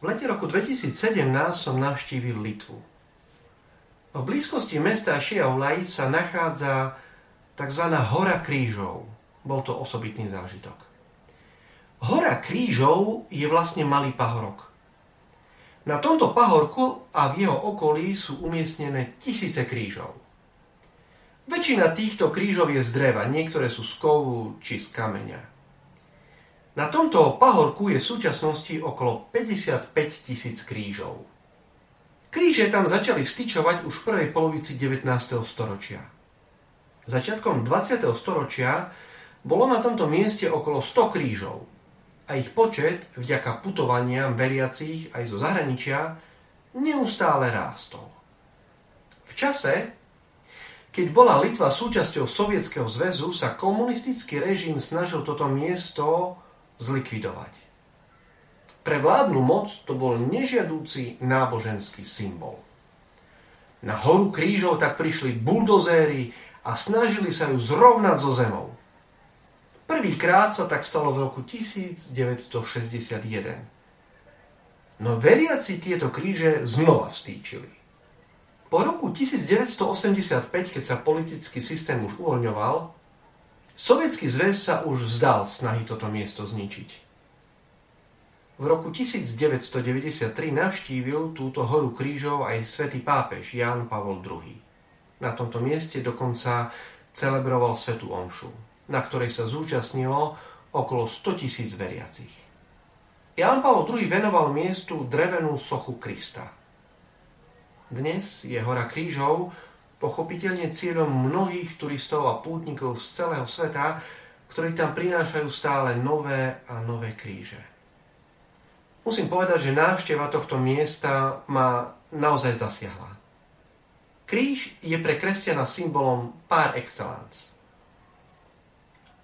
V lete roku 2017 som navštívil Litvu. V blízkosti mesta Šiaulaj sa nachádza tzv. Hora krížov. Bol to osobitný zážitok. Hora krížov je vlastne malý pahorok. Na tomto pahorku a v jeho okolí sú umiestnené tisíce krížov. Väčšina týchto krížov je z dreva, niektoré sú z kovu či z kameňa. Na tomto pahorku je v súčasnosti okolo 55 tisíc krížov. Kríže tam začali vstyčovať už v prvej polovici 19. storočia. Začiatkom 20. storočia bolo na tomto mieste okolo 100 krížov a ich počet vďaka putovaniam veriacich aj zo zahraničia neustále rástol. V čase, keď bola Litva súčasťou Sovietskeho zväzu, sa komunistický režim snažil toto miesto zlikvidovať. Pre vládnu moc to bol nežiadúci náboženský symbol. Na horu krížov tak prišli buldozéry a snažili sa ju zrovnať so zemou. Prvýkrát sa tak stalo v roku 1961. No veriaci tieto kríže znova vstýčili. Po roku 1985, keď sa politický systém už uvoľňoval, Sovietský zväz sa už vzdal snahy toto miesto zničiť. V roku 1993 navštívil túto horu krížov aj svätý pápež Ján Pavol II. Na tomto mieste dokonca celebroval svetú omšu, na ktorej sa zúčastnilo okolo 100 tisíc veriacich. Ján Pavol II venoval miestu drevenú sochu Krista. Dnes je hora krížov pochopiteľne cieľom mnohých turistov a pútnikov z celého sveta, ktorí tam prinášajú stále nové a nové kríže. Musím povedať, že návšteva tohto miesta ma naozaj zasiahla. Kríž je pre kresťana symbolom par excellence.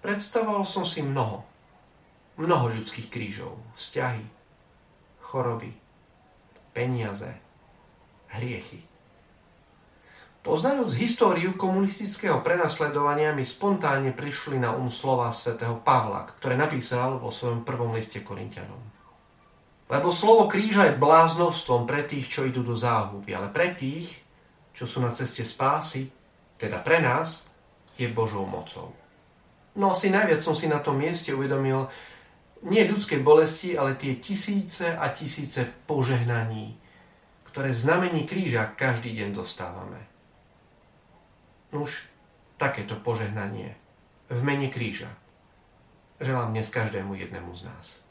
Predstavoval som si mnoho, mnoho ľudských krížov, vzťahy, choroby, peniaze, hriechy. Poznajúc históriu komunistického prenasledovania mi spontánne prišli na um slova svätého Pavla, ktoré napísal vo svojom prvom liste Korintianom. Lebo slovo kríža je bláznovstvom pre tých, čo idú do záhuby, ale pre tých, čo sú na ceste spásy, teda pre nás, je Božou mocou. No asi najviac som si na tom mieste uvedomil nie ľudskej bolesti, ale tie tisíce a tisíce požehnaní, ktoré znamení kríža každý deň dostávame. Nuž, takéto požehnanie v mene kríža. Želám dnes každému jednému z nás.